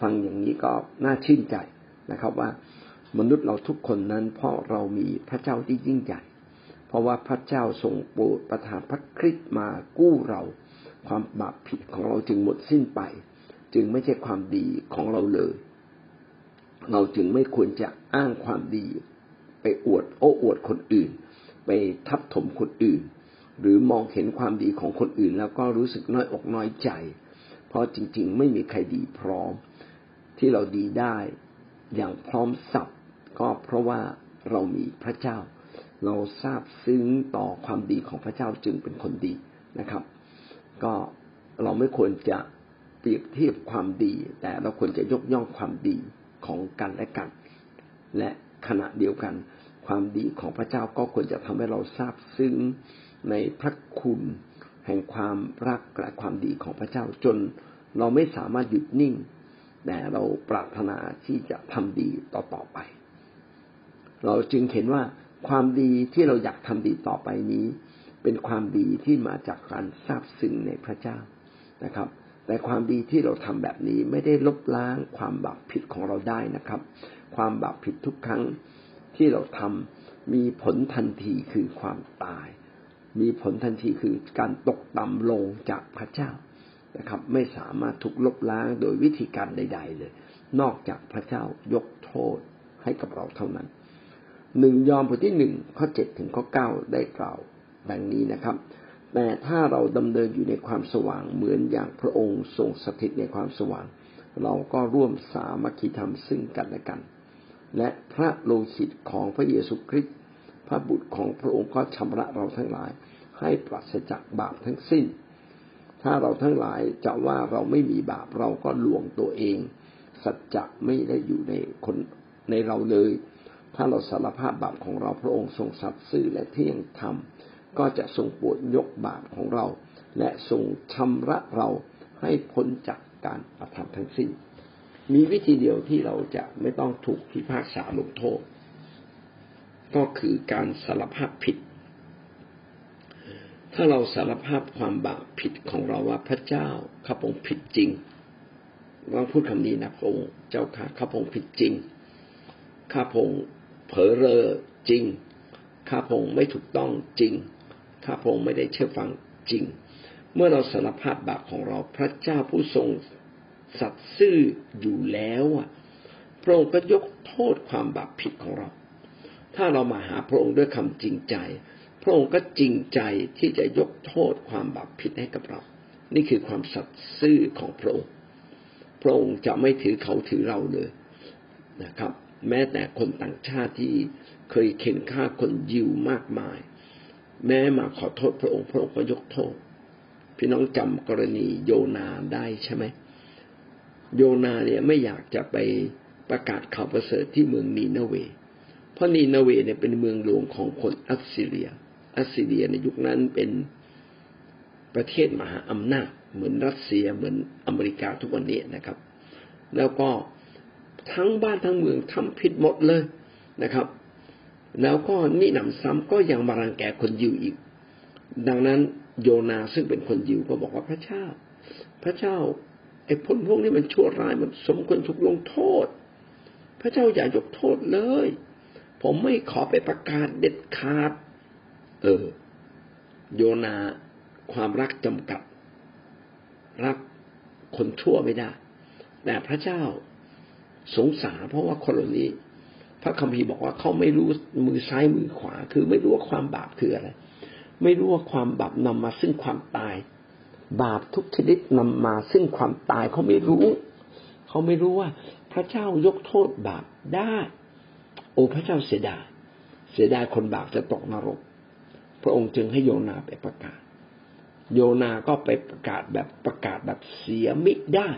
ฟังอย่างนี้ก็น่าชื่นใจนะครับ ว่ามนุษย์เราทุกคนนั้น เพราะเรามีพระเจ้าที่ยิ่งใหญ่ เพราะว่าพระเจ้าทรงโปรดประทานพระคริสต์มากู้เรา ความบาปผิดของเราจึงหมดสิ้นไป จึงไม่ใช่ความดีของเราเลย เราจึงไม่ควรจะอ้างความดี ไปอวดโอ้อวดคนอื่น ไปทับถมคนอื่น หรือมองเห็นความดีของคนอื่น แล้วก็รู้สึกน้อยอกน้อยใจ เพราะจริง ๆ ไม่มีใครดีพร้อม ที่เราดีได้อย่างพร้อมสับก็เพราะว่าเรามีพระเจ้า เราทราบซึ้งต่อความดีของพระเจ้าจึงเป็นคนดีนะครับ ก็เราไม่ควรจะเปรียบเทียบความดี แต่เราควรจะยกย่องความดีของกันและกัน และขณะเดียวกัน ความดีของพระเจ้าก็ควรจะทำให้เราทราบซึ้งในพระคุณแห่งความรักและความดีของพระเจ้าจน เราไม่สามารถหยุดนิ่ง แต่เราปรารถนาที่จะทำดีต่อๆไป เราจึงเห็นว่าความดีที่เราอยากทำดีต่อไปนี้ เป็นความดีที่มาจากการทราบซึ้งในพระเจ้านะครับ แต่ความดีที่เราทำแบบนี้ไม่ได้ลบล้างความบาปผิดของเราได้นะครับ ความบาปผิดทุกครั้งที่เราทำมีผลทันทีคือความตาย มีผลทันทีคือการตกต่ำลงจากพระเจ้า นะครับ ไม่สามารถถูกลบล้างโดยวิธีการใด ๆ เลย นอกจากพระเจ้ายกโทษให้กับเราเท่านั้นหนึ่งยอห์นบทที่หนึ่งข้อเจ็ดถึงข้อเก้าได้กล่าวดังนี้นะครับ แต่ถ้าเราดำเนินอยู่ในความสว่างเหมือนอย่างพระองค์ทรงสถิตในความสว่าง เราก็ร่วมสามัคคีธรรมซึ่งกันและกัน และพระโลหิตของพระเยซูคริสต์พระบุตรของพระองค์ก็ชำระเราทั้งหลาย ให้ปราศจากบาปทั้งสิ้น ถ้าเราทั้งหลายจะว่าเราไม่มีบาปเราก็ลวงตัวเอง สัจจะไม่ได้อยู่ในคนในเราเลย ถ้าเราสารภาพบาปของเราพระองค์ทรงสัตย์ซื่อและเที่ยงธรรมก็จะทรงโปรดยกบาปของเรา และทรงชำระเราให้พ้นจากการประทำทั้งสิ้น มีวิธีเดียวที่เราจะไม่ต้องถูกพิพากษาลงโทษ ก็คือการสารภาพผิด ถ้าเราสารภาพความบาปผิดของเราว่าพระเจ้าข้าพงผิดจริงว่าพูดคำนี้นะพระองค์เจ้าค่ะข้าพงผิดจริงข้าพงเผลอเรอจริงข้าพงไม่ถูกต้องจริงข้าพงไม่ได้เชื่อฟังจริง เมื่อเราสารภาพบาปของเราพระเจ้าผู้ทรงสัตย์ซื่ออยู่แล้วอะพระองค์ก็ยกโทษความบาปผิดของเรา ถ้าเรามาหาพระองค์ด้วยคำจริงใจ ระองค์ก็จริงใจที่จะยกโทษความบาปผิดให้กับเรา นี่คือความสัตย์ซื่อของพระองค์ พระองค์จะไม่ถือเขาถือเราเลยนะครับ แม้แต่คนต่างชาติที่เคยเข็นฆ่าคนยิวมากมาย แม้มาขอโทษพระองค์ พระองค์ก็ยกโทษ พี่น้องจำกรณีโยนาได้ใช่ไหมโยนาเนี่ยไม่อยากจะไปประกาศข่าวประเสริฐที่เมืองนีนาเว เพราะนีนาเวเนี่ยเป็นเมืองหลวงของคนอัสซีเรีย อัสซีเรียในยุคนั้นเป็นประเทศมหาอำนาจ เหมือนรัสเซียเหมือนอเมริกาทุกวันนี้นะครับ แล้วก็ทั้งบ้านทั้งเมืองทำผิดหมดเลยนะครับ แล้วก็นี่นำซ้ำก็ยังมารังแกคนยิวอีก ดังนั้นโยนาซึ่งเป็นคนยิวก็บอกว่าพระเจ้า พระเจ้าไอ้พลพวกนี้มันชั่วร้ายมันสมควรถูกลงโทษ พระเจ้าอย่ายกโทษเลย ผมไม่ขอไปประกาศเด็ดขาด เออ โยนาความรักจำกัด รักคนชั่วไม่ได้ แต่พระเจ้าสงสารเพราะว่าคนเหล่านี้ พระคัมภีร์บอกว่าเขาไม่รู้มือซ้ายมือขวา คือไม่รู้ว่าความบาปคืออะไร ไม่รู้ว่าความบาปนำมาซึ่งความตาย บาปทุกชนิดนำมาซึ่งความตายเขาไม่รู้ เขาไม่รู้ว่า พระเจ้ายกโทษบาปได้ โอ้พระเจ้าเสียดายเสียดายคนบาปจะตกนรก พระองค์จึงให้โยนาไปประกาศ โยนาก็ไปประกาศแบบประกาศแบบเสียมิได้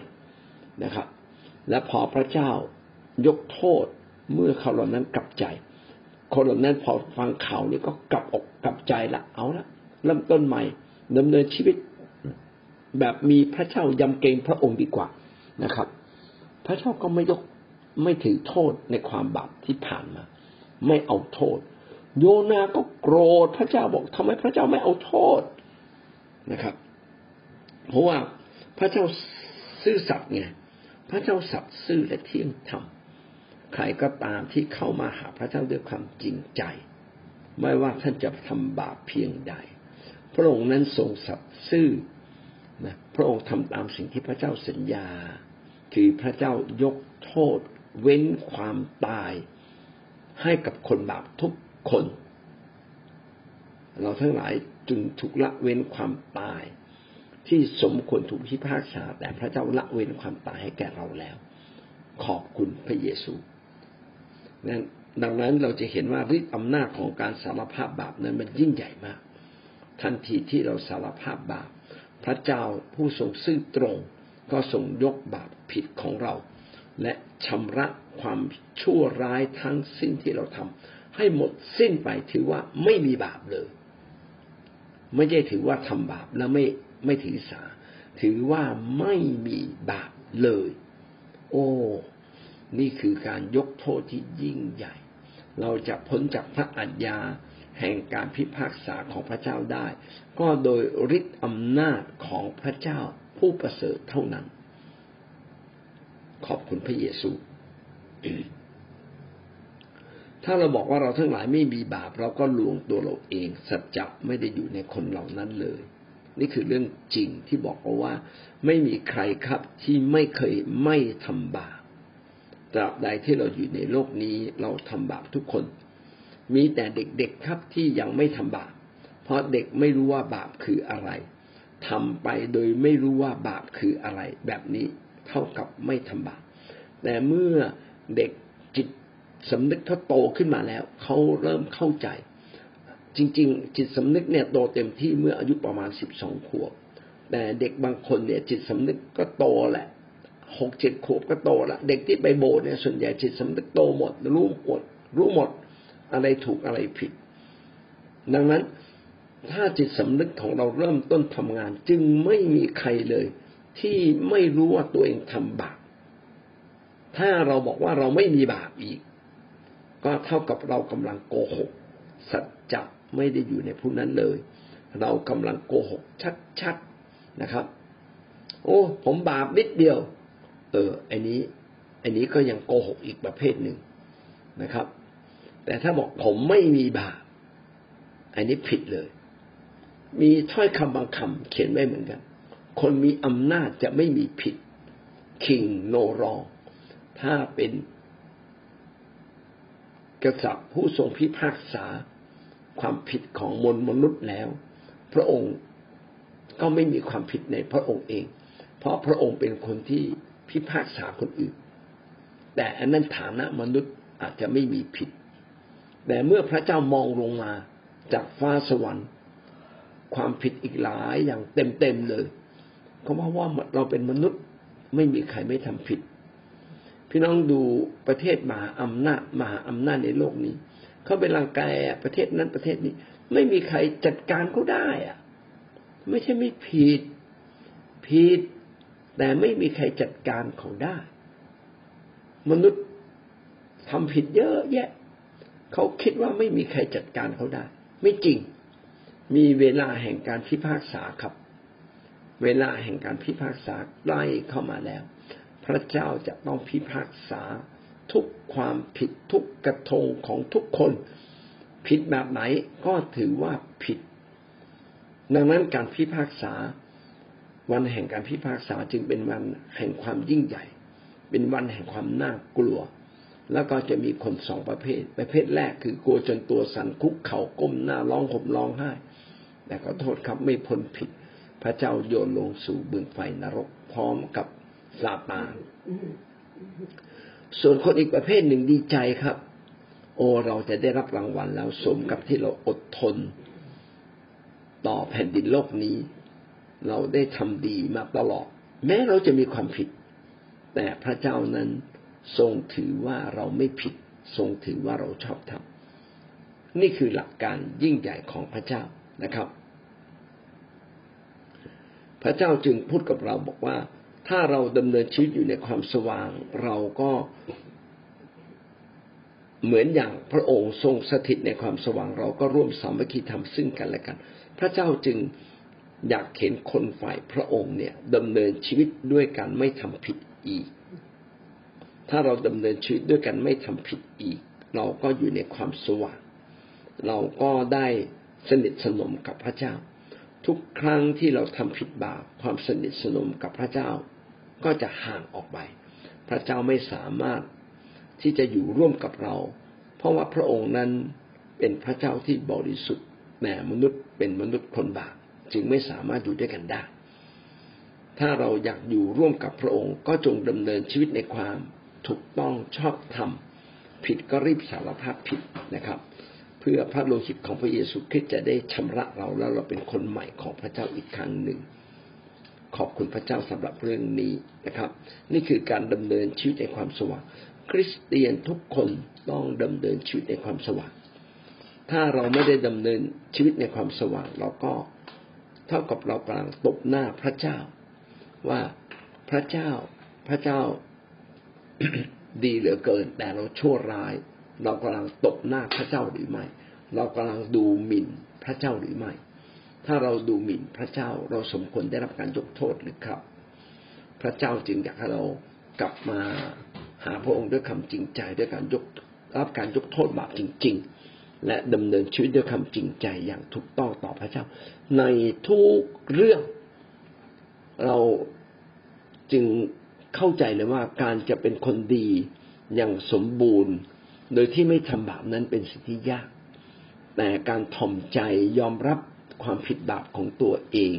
นะครับ และพอพระเจ้ายกโทษเมื่อเขาเหล่านั้นกลับใจ คนเหล่านั้นพอฟังข่าวนี้ก็กลับอกกลับใจละเอาละเริ่มต้นใหม่ดำเนินชีวิตแบบมีพระเจ้ายำเกรงพระองค์ดีกว่านะครับ พระเจ้าก็ไม่ยกไม่ถือโทษในความบาปที่ผ่านมา ไม่เอาโทษ โยนาก็โกรธพระเจ้าบอกทำไมพระเจ้าไม่เอาโทษนะครับ เพราะว่าพระเจ้าซื่อสัตย์ไงพระเจ้าสัตย์ซื่อและเที่ยงธรรมใครก็ตามที่เข้ามาหาพระเจ้าด้วยความจริงใจ ไม่ว่าท่านจะทำบาปเพียงใด พระองค์นั้นทรงสัตย์ซื่อนะพระองค์ทำตามสิ่งที่พระเจ้าสัญญา คือพระเจ้ายกโทษ เว้นความตาย ให้กับคนบาปทุก คน เราทั้งหลายจึงถูกละเว้นความตาย ที่สมควรถูกพิพากษา แต่พระเจ้าละเว้นความตายให้แก่เราแล้ว ขอบคุณพระเยซูนั้นดังนั้นเราจะเห็นว่าฤทธิ์อำนาจของการสารภาพบาปนั้นมันยิ่งใหญ่มาก ทันทีที่เราสารภาพบาป พระเจ้าผู้ทรงซื่อตรง ก็ทรงยกบาปผิดของเรา และชำระความชั่วร้ายทั้งสิ้นที่เราทำ ให้หมดสิ้นไปถือว่าไม่มีบาปเลย ไม่ใช่ถือว่าทำบาปแล้วไม่ไม่ถือสา ถือว่าไม่มีบาปเลย โอ้ นี่คือการยกโทษที่ยิ่งใหญ่ เราจะพ้นจากพระอัญญาแห่งการพิพากษาของพระเจ้าได้ ก็โดยฤทธิ์อำนาจของพระเจ้าผู้ประเสริฐเท่านั้น ขอบคุณพระเยซู ถ้าเราบอกว่าเราทั้งหลายไม่มีบาป เราก็ลวงตัวเราเอง สัจจะไม่ได้อยู่ในคนเหล่านั้นเลย นี่คือเรื่องจริงที่บอกว่า ไม่มีใครครับที่ไม่เคยไม่ทำบาปตราบใดที่เราอยู่ในโลกนี้เราทำบาปทุกคน มีแต่เด็กๆครับที่ยังไม่ทำบาป เพราะเด็กไม่รู้ว่าบาปคืออะไรทำไปโดยไม่รู้ว่าบาปคืออะไร แบบนี้เท่ากับไม่ทำบาปแต่เมื่อเด็ก สำนึกเขาโตขึ้นมาแล้วเขาเริ่มเข้าใจ จริง ๆ จิตสำนึกเนี่ยโตเต็มที่เมื่ออายุประมาณสิบสองขวบแต่เด็กบางคนเนี่ย จิตสำนึกก็โตแหละหกเจ็ดขวบก็โตละเด็กที่ไปโบสถ์เนี่ยส่วนใหญ่จิตสำนึกโตหมด รู้หมดรู้หมดอะไรถูกอะไรผิด ดังนั้นถ้าจิตสำนึกของเราเริ่มต้นทำงาน จึงไม่มีใครเลย ที่ไม่รู้ว่าตัวเองทำบาปถ้าเราบอกว่าเราไม่มีบาปอีก ก็เท่ากับเรากำลังโกหก สัจจะไม่ได้อยู่ในผู้นั้นเลย เรากำลังโกหกชัดๆนะครับ โอ้ ผมบาปนิดเดียว เอออันนี้อันนี้ก็ยังโกหกอีกประเภทหนึ่งนะครับ แต่ถ้าบอกผมไม่มีบาปอันนี้ผิดเลย มีถ้อยคำบางคำเขียนไว้เหมือนกัน คนมีอำนาจจะไม่มีผิด king no wrong ถ้าเป็น กษัตริย์ผู้ทรงพิพากษาความผิดของมนมนุษย์แล้ว พระองค์ก็ไม่มีความผิดในพระองค์เอง เพราะพระองค์เป็นคนที่พิพากษาคนอื่น แต่อันนั้นฐานะมนุษย์อาจจะไม่มีผิด แต่เมื่อพระเจ้ามองลงมาจากฟ้าสวรรค์ ความผิดอีกหลายอย่างเต็มๆเลย เขาบอกว่าเราเป็นมนุษย์ไม่มีใครไม่ทำผิด พี่น้องดูประเทศมหาอำนาจมหาอำนาจในโลกนี้เขาเป็นร่างกประเทศนั้นประเทศนี้ ไม่มีใครจัดการเขาได้อะไม่ใช่ไม่ผิดผิด แต่ไม่มีใครจัดการเขาได้ มนุษย์ทำผิดเยอะแยะเขาคิดว่าไม่มีใครจัดการเขาได้ ไม่จริง มีเวลาแห่งการพิพากษาครับ เวลาแห่งการพิพากษาใกล้เข้ามาแล้ว พระเจ้าจะต้องพิพากษาทุกความผิดทุกกระทงของทุกคน ผิดแบบไหนก็ถือว่าผิด ดังนั้นการพิพากษา วันแห่งการพิพากษาจึงเป็นวันแห่งความยิ่งใหญ่ เป็นวันแห่งความน่ากลัว แล้วก็จะมีคนสองประเภท ประเภทแรกคือกลัวจนตัวสั่นคุกเข่าก้มหน้าร้องห่มร้องไห้ แต่ขอโทษครับไม่พ้นผิด พระเจ้าโยนลงสู่บึงไฟนรกพร้อมกับ ซาตานส่วนคนอีกประเภทหนึ่งดีใจครับ โอ้เราจะได้รับรางวัลแล้วสมกับที่เราอดทน ต่อแผ่นดินโลกนี้ เราได้ทำดีมาตลอด แม้เราจะมีความผิด แต่พระเจ้านั้นทรงถือว่าเราไม่ผิด ทรงถือว่าเราชอบทำนี่คือหลักการยิ่งใหญ่ของพระเจ้านะครับ พระเจ้าจึงพูดกับเราบอกว่า ถ้าเราดำเนินชีวิตอยู่ในความสว่าง เราก็เหมือนอย่างพระองค์ทรงสถิตในความสว่าง เราก็ร่วมสามัคคีธรรมซึ่งกันและกัน พระเจ้าจึงอยากเห็นคนฝ่ายพระองค์เนี่ยดำเนินชีวิตด้วยการไม่ทำผิดอีก ถ้าเราดำเนินชีวิตด้วยกันไม่ทำผิดอีก เราก็อยู่ในความสว่าง เราก็ได้สนิทสนมกับพระเจ้า ทุกครั้งที่เราทำผิดบาปความสนิทสนมกับพระเจ้า ก็จะห่างออกไป พระเจ้าไม่สามารถที่จะอยู่ร่วมกับเรา เพราะว่าพระองค์นั้นเป็นพระเจ้าที่บริสุทธิ์แม้มนุษย์เป็นมนุษย์คนบาปจึงไม่สามารถอยู่ด้วยกันได้ ถ้าเราอยากอยู่ร่วมกับพระองค์ก็จงดำเนินชีวิตในความถูกต้องชอบธรรม ผิดก็รีบสารภาพผิดนะครับ เพื่อพระโลหิตของพระเยซูคริสต์จะได้ชำระเราแล้วเราเป็นคนใหม่ของพระเจ้าอีกครั้งหนึ่ง ขอบคุณพระเจ้าสำหรับเรื่องนี้นะครับ นี่คือการดำเนินชีวิตในความสว่าง คริสเตียนทุกคนต้องดำเนินชีวิตในความสว่าง ถ้าเราไม่ได้ดำเนินชีวิตในความสว่าง เราก็เท่ากับเรากำลังตบหน้าพระเจ้า ว่าพระเจ้าพระเจ้าดีเหลือเกิน แต่เราชั่วร้าย เรากำลังตบหน้าพระเจ้าหรือไม่ เรากำลังดูหมิ่นพระเจ้าหรือไม่ ถ้าเราดูหมิ่นพระเจ้าเราสมควรได้รับการยกโทษหรือครับ พระเจ้าจึงอยากให้เรากลับมาหาพระองค์ด้วยคำจริงใจด้วยการยกรับการยกโทษบาปจริง ๆ และดำเนินชีวิตด้วยคำจริงใจอย่างถูกต้องต่อพระเจ้า ในทุกเรื่องเราจึงเข้าใจเลยว่าการจะเป็นคนดีอย่างสมบูรณ์ โดยที่ไม่ทำบาปนั้นเป็นสิ่งที่ยาก แต่การถ่อมใจยอมรับ ความผิดบาปของตัวเอง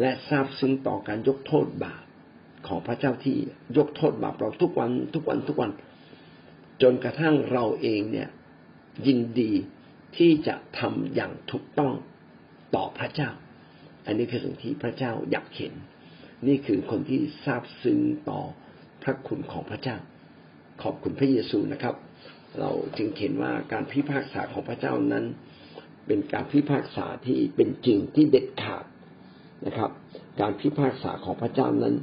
และทราบซึ้งต่อการยกโทษบาปของพระเจ้าที่ยกโทษบาปเราทุกวันทุกวันทุกวัน จนกระทั่งเราเองเนี่ยยินดีที่จะทำอย่างถูกต้องต่อพระเจ้า อันนี้คือสิ่งที่พระเจ้าอยากเห็น นี่คือคนที่ทราบซึ้งต่อพระคุณของพระเจ้า ขอบคุณพระเยซูนะครับ เราจึงเห็นว่าการพิพากษาของพระเจ้านั้น เป็นการพิพากษาที่เป็นจริงที่เด็ดขาดนะครับ การพิพากษาของพระเจ้านั้น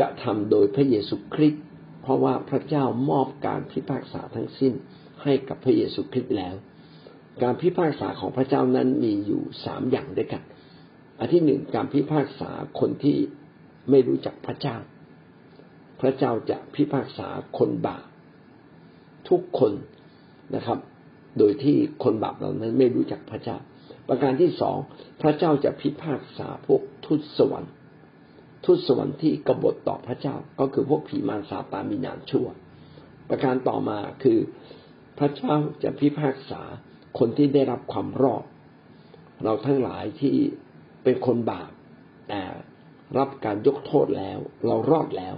กระทำโดยพระเยซูคริสต์เพราะว่าพระเจ้ามอบการพิพากษาทั้งสิ้นให้กับพระเยซูคริสต์แล้ว การพิพากษาของพระเจ้านั้นมีอยู่สามอย่างด้วยกัน อันที่หนึ่งการพิพากษาคนที่ไม่รู้จักพระเจ้า พระเจ้าจะพิพากษาคนบาปทุกคนนะครับ โดยที่คนบาปเหล่านั้นไม่รู้จักพระเจ้า ประการที่สองพระเจ้าจะพิพากษาพวกทุตสวรรค์ ทุตสวรรค์ที่กบฏต่อพระเจ้าก็คือพวกผีมารซาตานมีนานชั่ว ประการต่อมาคือพระเจ้าจะพิพากษาคนที่ได้รับความรอด เราทั้งหลายที่เป็นคนบาปแต่รับการยกโทษแล้ว เรารอดแล้ว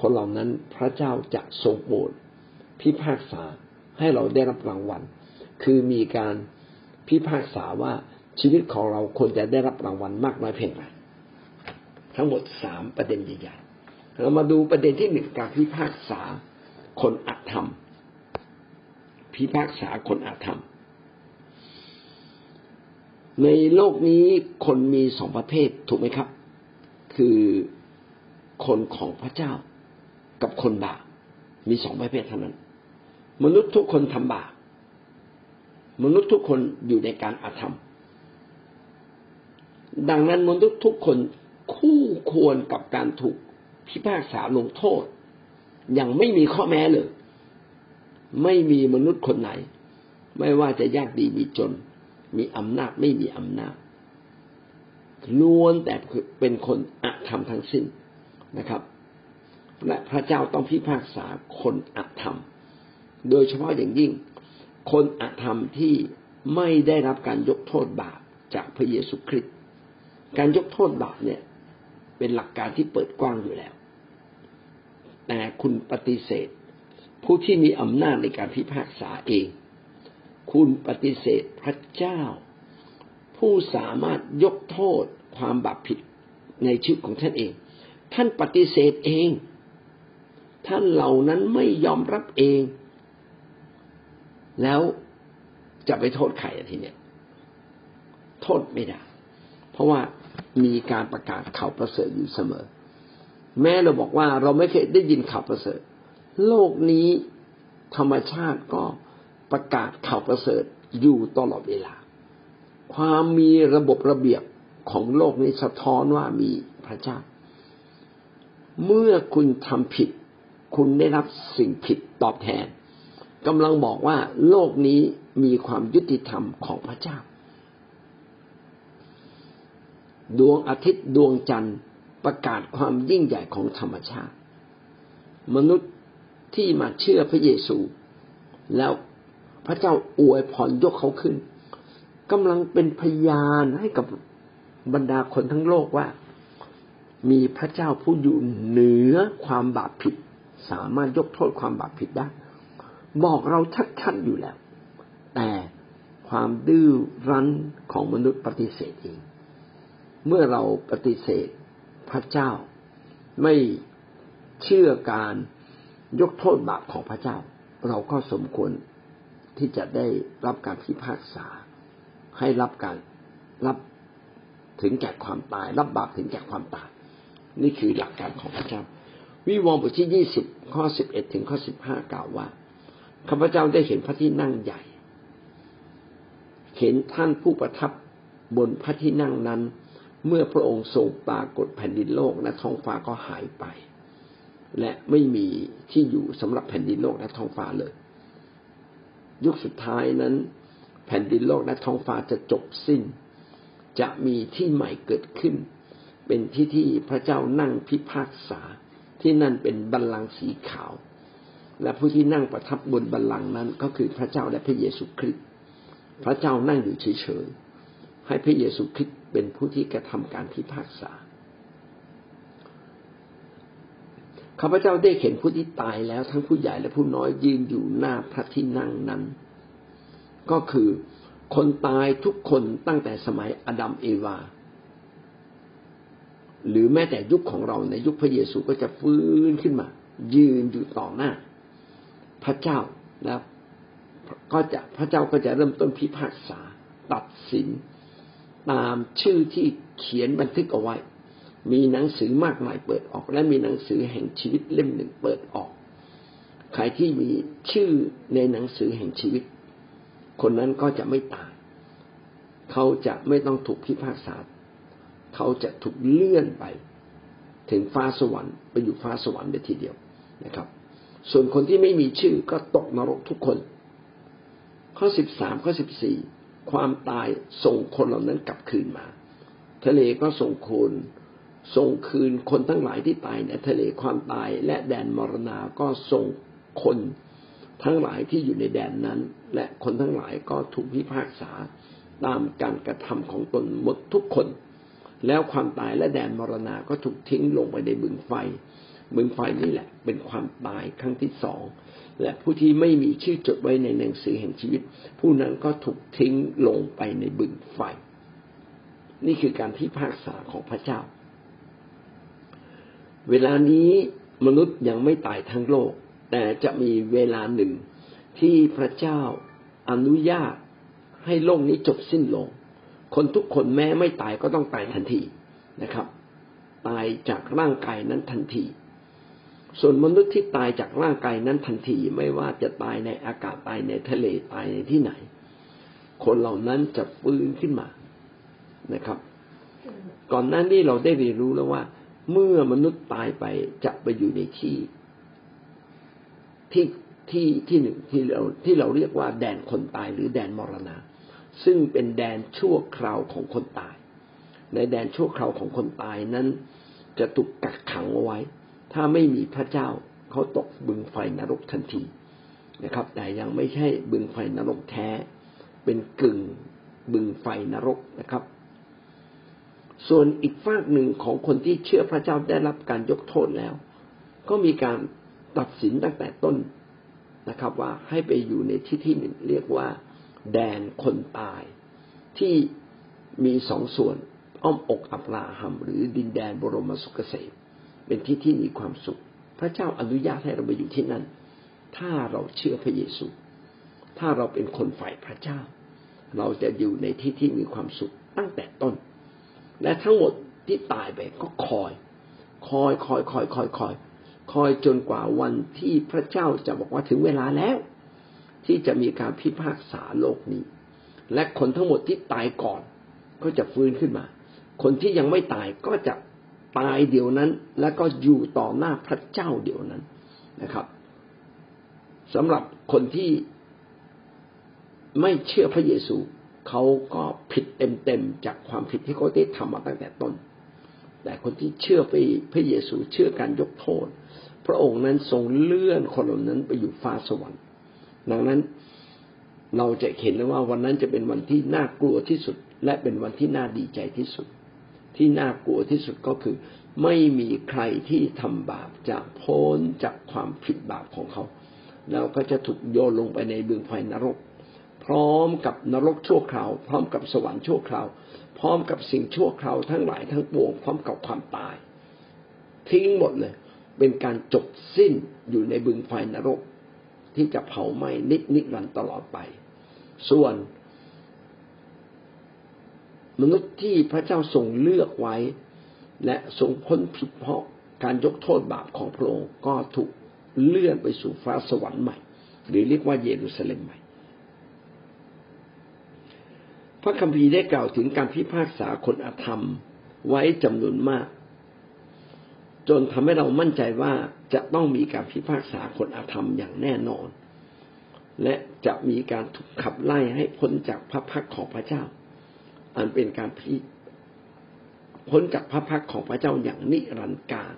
คนเหล่านั้นพระเจ้าจะทรงโปรดพิพากษาให้เราได้รับรางวัล คือมีการพิพากษาว่าชีวิตของเราควรจะได้รับรางวัลมากน้อยเพียงไรทั้งหมดสามประเด็นใหญ่ๆเรามาดูประเด็นที่หนึ่งการพิพากษาคนอธรรม พิพากษาคนอธรรม ในโลกนี้คนมีสองประเภทถูกไหมครับ คือคนของพระเจ้ากับคนบาปมีสองประเภทเท่านั้น มนุษย์ทุกคนทำบาป มนุษย์ทุกคนอยู่ในการอาธรรม ดังนั้นมนุษย์ทุกคนคู่ควรกับการถูกพิพากษาลงโทษ อย่างไม่มีข้อแม้เลย ไม่มีมนุษย์คนไหน ไม่ว่าจะยากดีมีจน มีอำนาจไม่มีอำนาจล้วนแต่เป็นคนอาธรรมทั้งสิ้นนะครับและพระเจ้าต้องพิพากษาคนอาธรรม โดยเฉพาะอย่างยิ่ง คนอธรรมที่ไม่ได้รับการยกโทษบาปจากพระเยซูคริสต์การยกโทษบาปเนี่ยเป็นหลักการที่เปิดกว้างอยู่แล้ว แต่คุณปฏิเสธ ผู้ที่มีอำนาจในการพิพากษาเอง คุณปฏิเสธพระเจ้า ผู้สามารถยกโทษความบาปผิดในชีวิตของท่านเอง ท่านปฏิเสธเอง ท่านเหล่านั้นไม่ยอมรับเอง แล้วจะไปโทษใครทีเนี้ยโทษไม่ได้ เพราะว่ามีการประกาศข่าวประเสริฐอยู่เสมอ แม้เราบอกว่าเราไม่เคยได้ยินข่าวประเสริฐ โลกนี้ธรรมชาติก็ประกาศข่าวประเสริฐอยู่ตลอดเวลา ความมีระบบระเบียบของโลกนี้สะท้อนว่ามีพระเจ้า เมื่อคุณทำผิด คุณได้รับสิ่งผิดตอบแทน กำลังบอกว่าโลกนี้มีความยุติธรรมของพระเจ้า ดวงอาทิตย์ดวงจันทร์ประกาศความยิ่งใหญ่ของธรรมชาติ มนุษย์ที่มาเชื่อพระเยซู แล้วพระเจ้าอวยพรยกเขาขึ้นกำลังเป็นพยานให้กับบรรดาคนทั้งโลกว่า มีพระเจ้าผู้อยู่เหนือความบาปผิด สามารถยกโทษความบาปผิดได้ บอกเราชัดๆอยู่แล้ว แต่ความดื้อรั้นของมนุษย์ปฏิเสธเอง เมื่อเราปฏิเสธพระเจ้า ไม่เชื่อการยกโทษบาปของพระเจ้า เราก็สมควรที่จะได้รับการพิพากษา ให้รับการรับถึงแก่ความตาย รับบาปถึงแก่ความตาย นี่คือหลักการของพระเจ้า วิวรณ์บทที่ยี่สิบข้อสิบเอ็ดถึงข้อสิบห้ากล่าวว่า ข้าพเจ้าได้เห็นพระที่นั่งใหญ่ เห็นท่านผู้ประทับบนพระที่นั่งนั้น เมื่อพระองค์ทรงปรากฏแผ่นดินโลกและท้องฟ้าก็หายไป และไม่มีที่อยู่สำหรับแผ่นดินโลกและท้องฟ้าเลย ยุคสุดท้ายนั้น แผ่นดินโลกและท้องฟ้าจะจบสิ้น จะมีที่ใหม่เกิดขึ้น เป็นที่ที่พระเจ้านั่งพิพากษาที่นั่นเป็นบัลลังก์สีขาว และผู้ที่นั่งประทับบนบัลลังก์นั้น ก็คือพระเจ้าและพระเยซูคริสต์พระเจ้านั่งอยู่เฉยๆให้พระเยซูคริสต์เป็นผู้ที่กระทำการพิพากษาข้าพเจ้าได้เห็นผู้ที่ตายแล้วทั้งผู้ใหญ่และผู้น้อยยืนอยู่หน้าพระที่นั่งนั้น ก็คือคนตายทุกคนตั้งแต่สมัยอดัมเอวา หรือแม้แต่ยุคของเราในยุคพระเยซูก็จะฟื้นขึ้นมา ยืนอยู่ต่อหน้า พระเจ้าแล้วก็จะพระเจ้าก็จะเริ่มต้นพิพากษาตัดสิน ตามชื่อที่เขียนบันทึกเอาไว้ มีหนังสือมากมายเปิดออก และมีหนังสือแห่งชีวิตเล่มหนึ่งเปิดออก ใครที่มีชื่อในหนังสือแห่งชีวิต คนนั้นก็จะไม่ตาย เขาจะไม่ต้องถูกพิพากษา เขาจะถูกเลื่อนไป ถึงฟ้าสวรรค์ไปอยู่ฟ้าสวรรค์ไปทีเดียวนะครับ ส่วนคนที่ไม่มีชื่อก็ตกนรกทุกคน ข้อสิบสามข้อสิบสี่ความตายส่งคนเหล่านั้นกลับคืนมา ทะเลก็ส่งคนส่งคืนคนทั้งหลายที่ตายในทะเลความตายและแดนมรณาก็ส่งคนทั้งหลายที่อยู่ในแดนนั้น และคนทั้งหลายก็ถูกพิพากษาตามการกระทำของตนหมดทุกคน แล้วความตายและแดนมรณาก็ถูกทิ้งลงไปในบึงไฟ บึงไฟนี่แหละ เป็นความตายครั้งที่สองและผู้ที่ไม่มีชื่อจดไว้ในหนังสือแห่งชีวิต ผู้นั้นก็ถูกทิ้งลงไปในบึงไฟ นี่คือการพิพากษาของพระเจ้า เวลานี้มนุษย์ยังไม่ตายทั้งโลก แต่จะมีเวลาหนึ่งที่พระเจ้าอนุญาตให้โลกนี้จบสิ้นลง คนทุกคนแม้ไม่ตายก็ต้องตายทันทีนะครับ ตายจากร่างกายนั้นทันที ส่วนมนุษย์ที่ตายจากร่างกายนั้นทันทีไม่ว่าจะตายในอากาศตายในทะเลตายในที่ไหน คนเหล่านั้นจะฟื้นขึ้นมานะครับ ก่อนหน้านี้เราได้เรียนรู้แล้วว่า เมื่อมนุษย์ตายไปจะไปอยู่ในที่ที่ที่ที่หนึ่งที่เราที่เราเรียกว่าแดนคนตายหรือแดนมรณะ ซึ่งเป็นแดนชั่วคราวของคนตาย ในแดนชั่วคราวของคนตายนั้น จะถูกกักขังเอาไว้ ถ้าไม่มีพระเจ้าเขาตกบึงไฟนรกทันทีนะครับ แต่ยังไม่ใช่บึงไฟนรกแท้ เป็นกึ่งบึงไฟนรกนะครับ ส่วนอีกฝากหนึ่งของคนที่เชื่อพระเจ้าได้รับการยกโทษแล้ว ก็มีการตัดสินตั้งแต่ต้นนะครับ ว่าให้ไปอยู่ในที่ที่หนึ่งเรียกว่า แดนคนตาย ที่มีสองส่วนอ้อมอกอับราฮัมหรือดินแดนบรมสุขเกษม เป็นที่ที่มีความสุข พระเจ้าอนุญาตให้เราไปอยู่ที่นั่น ถ้าเราเชื่อพระเยซู ถ้าเราเป็นคนฝ่ายพระเจ้า เราจะอยู่ในที่ที่มีความสุขตั้งแต่ต้น และทั้งหมดที่ตายไปก็คอย คอยคอยคอยคอยคอย คอยจนกว่าวันที่พระเจ้าจะบอกว่าถึงเวลาแล้ว ที่จะมีการพิพากษาโลกนี้ และคนทั้งหมดที่ตายก่อนก็จะฟื้นขึ้นมา คนที่ยังไม่ตายก็จะ ตายเดี๋ยวนั้น แล้วก็อยู่ต่อหน้าพระเจ้าเดี๋ยวนั้นนะครับสำหรับคนที่ไม่เชื่อพระเยซูเขาก็ผิดเต็มๆจากความผิดที่เขาได้ทำมาตั้งแต่ต้น แต่คนที่เชื่อไปพระเยซูเชื่อการยกโทษ พระองค์นั้นทรงเลื่อนคนเหล่านั้นไปอยู่ฟ้าสวรรค์ดังนั้นเราจะเห็นเลยว่าวันนั้นจะเป็นวันที่น่ากลัวที่สุด และเป็นวันที่น่าดีใจที่สุด ที่น่ากลัวที่สุดก็คือ ไม่มีใครที่ทำบาปจะพ้นจากความผิดบาปของเขาแล้วก็จะถูกโยนลงไปในบึงไฟนรก พร้อมกับนรกชั่วคราว พร้อมกับสวรรค์ชั่วคราว พร้อมกับสิ่งชั่วคราวทั้งหลายทั้งปวงพร้อมกับความตาย ทิ้งหมดเลย เป็นการจบสิ้นอยู่ในบึงไฟนรก ที่จะเผาไหม้นิดนิรันตลอดไป ส่วน มนุษย์ที่พระเจ้าทรงเลือกไว้ และทรงพ้นผิดเพราะการยกโทษบาปของพระองค์ก็ถูกเลื่อนไปสู่ฟ้าสวรรค์ใหม่ หรือเรียกว่าเยรูซาเล็มใหม่ พระคัมภีร์ได้กล่าวถึงการพิพากษาคนอธรรมไว้จำนวนมาก จนทำให้เรามั่นใจว่าจะต้องมีการพิพากษาคนอธรรมอย่างแน่นอน และจะมีการถูกขับไล่ให้พ้นจากพระพักของพระเจ้า อันเป็นการพิพ้นจากพระพักของพระเจ้าอย่างนิรันดร์การ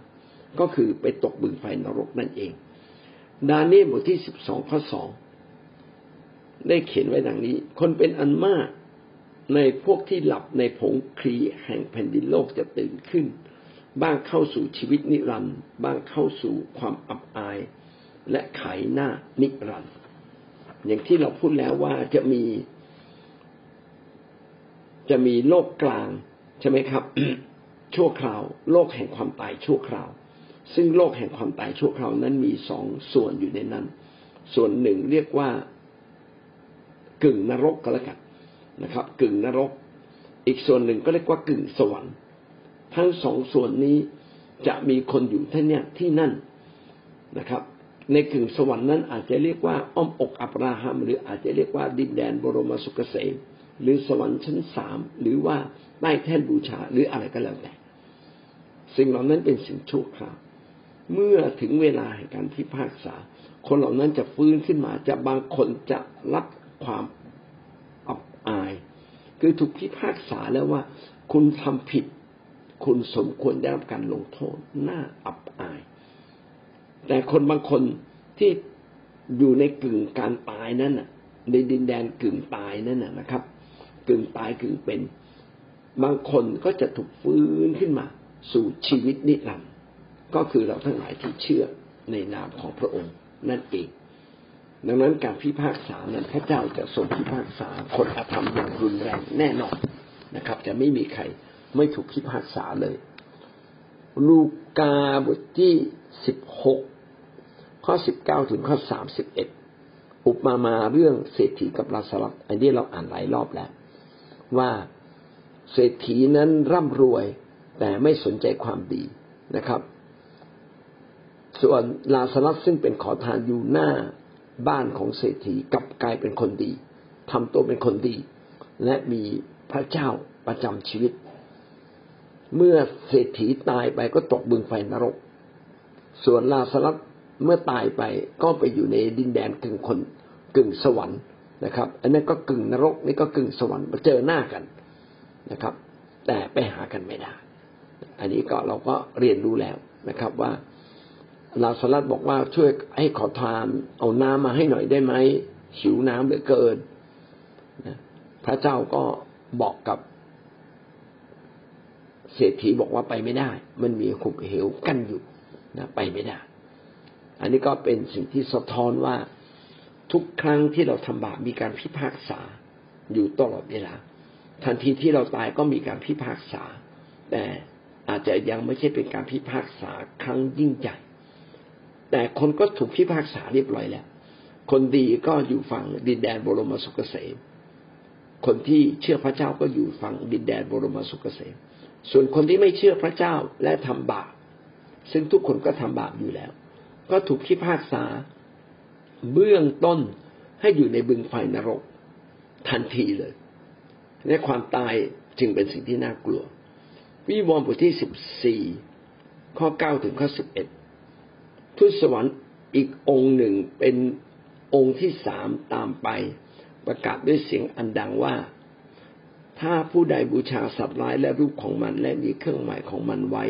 ก็คือไปตกบึงไฟนรกนั่นเอง ดาเนียลบทที่สิบสองข้อสองได้เขียนไว้ดังนี้ คนเป็นอันมากในพวกที่หลับในผงคลีแห่งแผ่นดินโลกจะตื่นขึ้น บ้างเข้าสู่ชีวิตนิรันดร์บ้างเข้าสู่ความอับอาย และขายหน้านิรันดร์อย่างที่เราพูดแล้วว่าจะมี จะมีโลกกลางใช่ไหมครับ ชั่วคราว โลกแห่งความตายชั่วคราว ซึ่งโลกแห่งความตายชั่วคราวนั้นมีสองส่วนอยู่ในนั้น ส่วนหนึ่งเรียกว่ากึ่งนรกก็แล้วกันนะครับ กึ่งนรก อีกส่วนหนึ่งก็เรียกว่ากึ่งสวรรค์ ทั้งสองส่วนนี้จะมีคนอยู่ที่เนี่ยที่นั่นนะครับ ในกึ่งสวรรค์นั้นอาจจะเรียกว่าอ้อมอกอับราฮัมหรืออาจจะเรียกว่าดินแดนบรมสุกเกษม หรือสวรรค์ชั้นสามหรือว่าใต้แท่นบูชาหรืออะไรก็แล้วแต่สิ่งเหล่านั้นเป็นสิ่งชั่วคราวเมื่อถึงเวลาแห่งการพิพากษา คนเหล่านั้นจะฟื้นขึ้นมา จะบางคนจะรับความอับอาย คือถูกพิพากษาแล้วว่า คุณทำผิด คุณสมควรได้รับการลงโทษน่าอับอาย แต่คนบางคนที่อยู่ในกึ่งการตายนั่นน่ะ ในดินแดนกึ่งตายนั่นน่ะนะครับ กึ่งตายกึ่งเป็น บางคนก็จะถูกฟื้นขึ้นมา สู่ชีวิตนิรันดร์ก็คือเราทั้งหลายที่เชื่อในนามของพระองค์นั่นเอง ดังนั้นการพิพากษานั้นพระเจ้าจะทรงพิพากษาคนอธรรมอย่างรุนแรงแน่นอนนะครับ จะไม่มีใครไม่ถูกพิพากษาเลย ลูกาบทที่สิบหกข้อสิบเก้าถึงข้อสามสิบเอ็ดอุปมามาเรื่องเศรษฐีกับลาสลับอันนี้เราอ่านหลายรอบแล้ว ว่าเศรษฐีนั้นร่ำรวย แต่ไม่สนใจความดีนะครับ ส่วนลาสลับซึ่งเป็นขอทานอยู่หน้าบ้านของเศรษฐีกลับกลายเป็นคนดีทำตัวเป็นคนดี และมีพระเจ้าประจำชีวิต เมื่อเศรษฐีตายไปก็ตกบึงไฟนรก ส่วนลาสลัดเมื่อตายไปก็ไปอยู่ในดินแดนกึ่งคนกึ่งสวรรค์ นะครับ อันนั้นก็กึ่งนรกนี่ก็กึ่งสวรรค์มาเจอหน้ากันนะครับ แต่ไปหากันไม่ได้ อันนี้ก็เราก็เรียนรู้แล้วนะครับว่าลาสลัดบอกว่าช่วยให้ขอทานเอาน้ำมาให้หน่อยได้ไหมหิวน้ำเหลือเกินพระเจ้าก็บอกกับเศรษฐีบอกว่าไปไม่ได้ มันมีขุมเหวกั้นอยู่นะไปไม่ได้ อันนี้ก็เป็นสิ่งที่สะท้อนว่า ทุกครั้งที่เราทำบาปมีการพิพากษาอยู่ตลอดเวลา ทันทีที่เราตายก็มีการพิพากษา แต่อาจจะยังไม่ใช่เป็นการพิพากษาครั้งยิ่งใหญ่ แต่คนก็ถูกพิพากษาเรียบร้อยแล้ว คนดีก็อยู่ฝั่งดินแดนบรมสุขเกษมคนที่เชื่อพระเจ้าก็อยู่ฝั่งดินแดนบรมสุขเกษมส่วนคนที่ไม่เชื่อพระเจ้าและทำบาปซึ่งทุกคนก็ทำบาปอยู่แล้ว ก็ถูกพิพากษา เบื้องต้นให้อยู่ในบึงไฟนรก ทันทีเลย และความตายจึงเป็นสิ่งที่น่ากลัว วิวรณ์บทที่สิบสี่ข้อเก้าถึงข้อสิบเอ็ดทูตสวรรค์อีกองค์หนึ่งเป็นองค์ที่สามตามไป ประกาศด้วยเสียงอันดังว่า ถ้าผู้ใดบูชาสัตว์ร้ายและรูปของมันและมีเครื่องหมายของมันไว้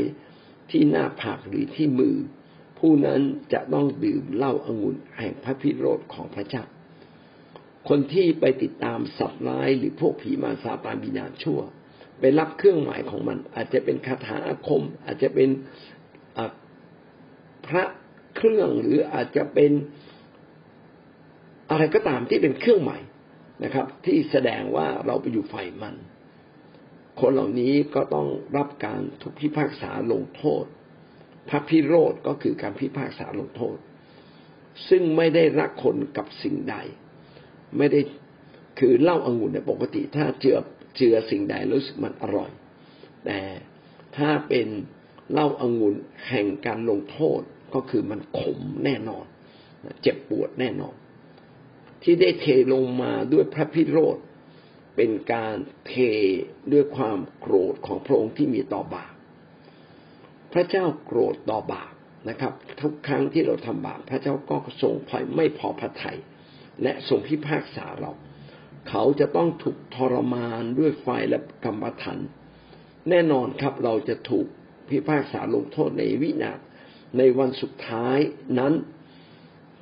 ที่หน้าผากหรือที่มือ ผู้นั้นจะต้องดื่มเหล้าอางุ่นแห่งพระพิโรธของพระเจ้า คนที่ไปติดตามสัตว์ร้ายหรือพวกผีมาซาตานบิญาชั่ว ไปรับเครื่องหมายของมัน อาจจะเป็นคาถาอาคม อาจจะเป็นพระเครื่องหรืออาจจะเป็นอะไรก็ตามที่เป็นเครื่องหมายนะครับ ที่แสดงว่าเราไปอยู่ฝ่ายมัน คนเหล่านี้ก็ต้องรับการถูกพิพากษาลงโทษ พระพิโรธก็คือการพิพากษาลงโทษ ซึ่งไม่ได้รักคนกับสิ่งใด ไม่ได้คือเหล้าอางุ่นเนี่ยปกติถ้าเจือเจือสิ่งใดรู้สึกมันอร่อย แต่ถ้าเป็นเหล้าอางุ่นแห่งการลงโทษก็คือมันขมแน่นอน เจ็บปวดแน่นอน ที่ได้เทลงมาด้วยพระพิโรธเป็นการเทด้วยความโกรธของพระองค์ที่มีต่อบาป พระเจ้าโกรธต่อบาปนะครับ ทุกครั้งที่เราทำบาปพระเจ้าก็ทรงพลอยไม่พอพระทยัยและทรงพิพากษาเรา เขาจะต้องถูกทรมานด้วยไฟและกรรมฐานแน่นอนครับเราจะถูกพิพากษาลงโทษในวินาศในวันสุดท้ายนั้น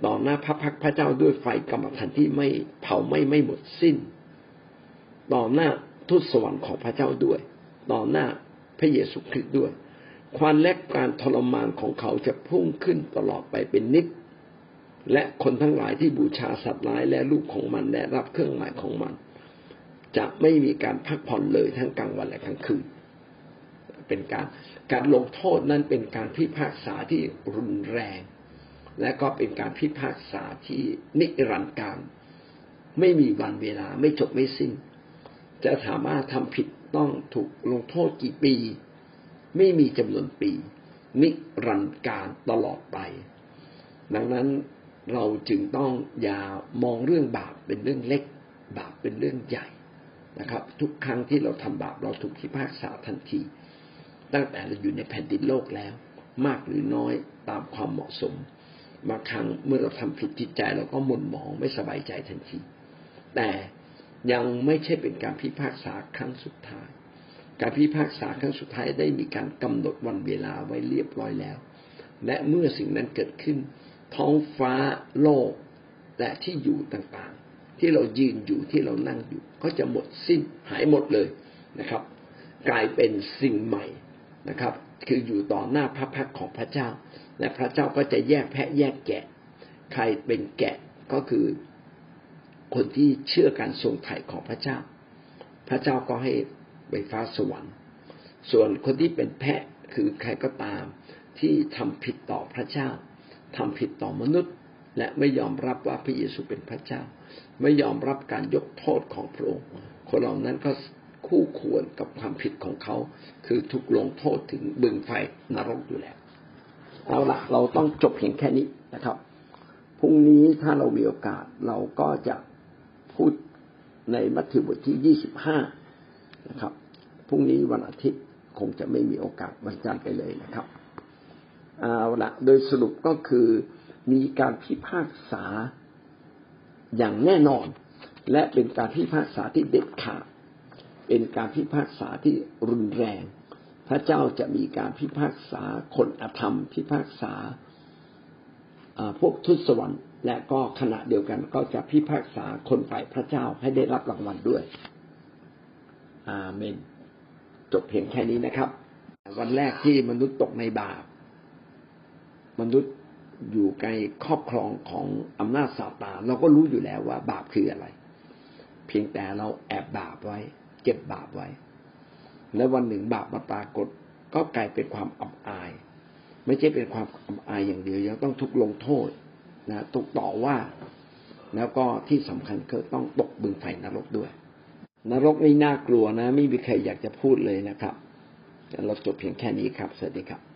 ต่อหน้าพระพักพระเจ้าด้วยไฟกรรมฐานที่ไม่เผาไม่ไม่หมดสิ้น ต่อหน้าทุตสวรรค์ของพระเจ้าด้วย ต่อหน้าพระเยซูคริสต์ด้วย ความแลกการทรมานของเขาจะพุ่งขึ้นตลอดไปเป็นนิด และคนทั้งหลายที่บูชาสัตว์ร้ายและลูกของมันและรับเครื่องหมายของมัน จะไม่มีการพักผ่อนเลยทั้งกลางวันและกลางคืน เป็นการการลงโทษนั้นเป็นการพิพากษาที่รุนแรง และก็เป็นการพิพากษาที่นิรันดร์การไม่มีวันเวลาไม่จบไม่สิ้น จะสามารถทำผิดต้องถูกลงโทษกี่ปี ไม่มีจำนวนปี นิรันดร์การตลอดไป ดังนั้นเราจึงต้องอย่ามองเรื่องบาปเป็นเรื่องเล็ก บาปเป็นเรื่องใหญ่นะครับ ทุกครั้งที่เราทำบาปเราถูกพิพากษาทันที ตั้งแต่เราอยู่ในแผ่นดินโลกแล้ว มากหรือน้อยตามความเหมาะสมบางครั้งเมื่อเราทำผิดจิตใจเราก็หม่นหมองไม่สบายใจทันที แต่ยังไม่ใช่เป็นการพิพากษาครั้งสุดท้าย การพิพากษาครั้งสุดท้ายได้มีการกำหนดวันเวลาไว้เรียบร้อยแล้ว และเมื่อสิ่งนั้นเกิดขึ้น ท้องฟ้าโลกและที่อยู่ต่างๆ ที่เรายืนอยู่ที่เรานั่งอยู่ ก็จะหมดสิ้นหายหมดเลยนะครับ กลายเป็นสิ่งใหม่นะครับ คืออยู่ต่อหน้าพระพักของพระเจ้า และพระเจ้าก็จะแยกแพะแยกแกะ ใครเป็นแกะก็คือคนที่เชื่อการทรงไถ่ของพระเจ้า พระเจ้าก็ให้ ไปฟ้าสวรรค์ ส่วนคนที่เป็นแพะคือใครก็ตามที่ทำผิดต่อพระเจ้าทำผิดต่อมนุษย์ และไม่ยอมรับว่าพระเยซูเป็นพระเจ้า ไม่ยอมรับการยกโทษของพระองค์คนเหล่านั้นก็คู่ควรกับความผิดของเขา คือถูกลงโทษถึงบึงไฟนรกอยู่แล้วเอาละเราต้องจบเพียงแค่นี้นะครับพรุ่งนี้ถ้าเรามีโอกาสเราก็จะพูดในมัทธิวบทที่ยี่สิบห้า นะครับพรุ่งนี้วันอาทิตย์คงจะไม่มีโอกาสวันจันทร์ไปเลยนะครับเอาละโดยสรุปก็คือมีการพิพากษาอย่างแน่นอน และเป็นการพิพากษาที่เด็ดขาดเป็นการพิพากษาที่รุนแรง พระเจ้าจะมีการพิพากษาคนอธรรม พิพากษาพวกทุสวรรค์และก็ขณะเดียวกันก็จะพิพากษาคนฝ่ายพระเจ้าให้ได้รับรางวัลด้วย อาเมน จบเพียงแค่นี้นะครับ วันแรกที่มนุษย์ตกในบาปมนุษย์อยู่ในครอบครองของอำนาจซาตานเราก็รู้อยู่แล้วว่า บาปคืออะไร เพียงแต่เราแอบบาปไว้ เก็บบาปไว้ และวันหนึ่งบาปมาปรากฏ ก็กลายเป็นความอับอาย ไม่ใช่เป็นความอับอายอย่างเดียวยังต้องทุกลงโทษนะถูกต่อว่า แล้วก็ที่สำคัญคือต้องตกบึงไฟนรกด้วย นรกนี่น่ากลัวนะ ไม่มีใครอยากจะพูดเลยนะครับเราจบเพียงแค่นี้ครับ สวัสดีครับ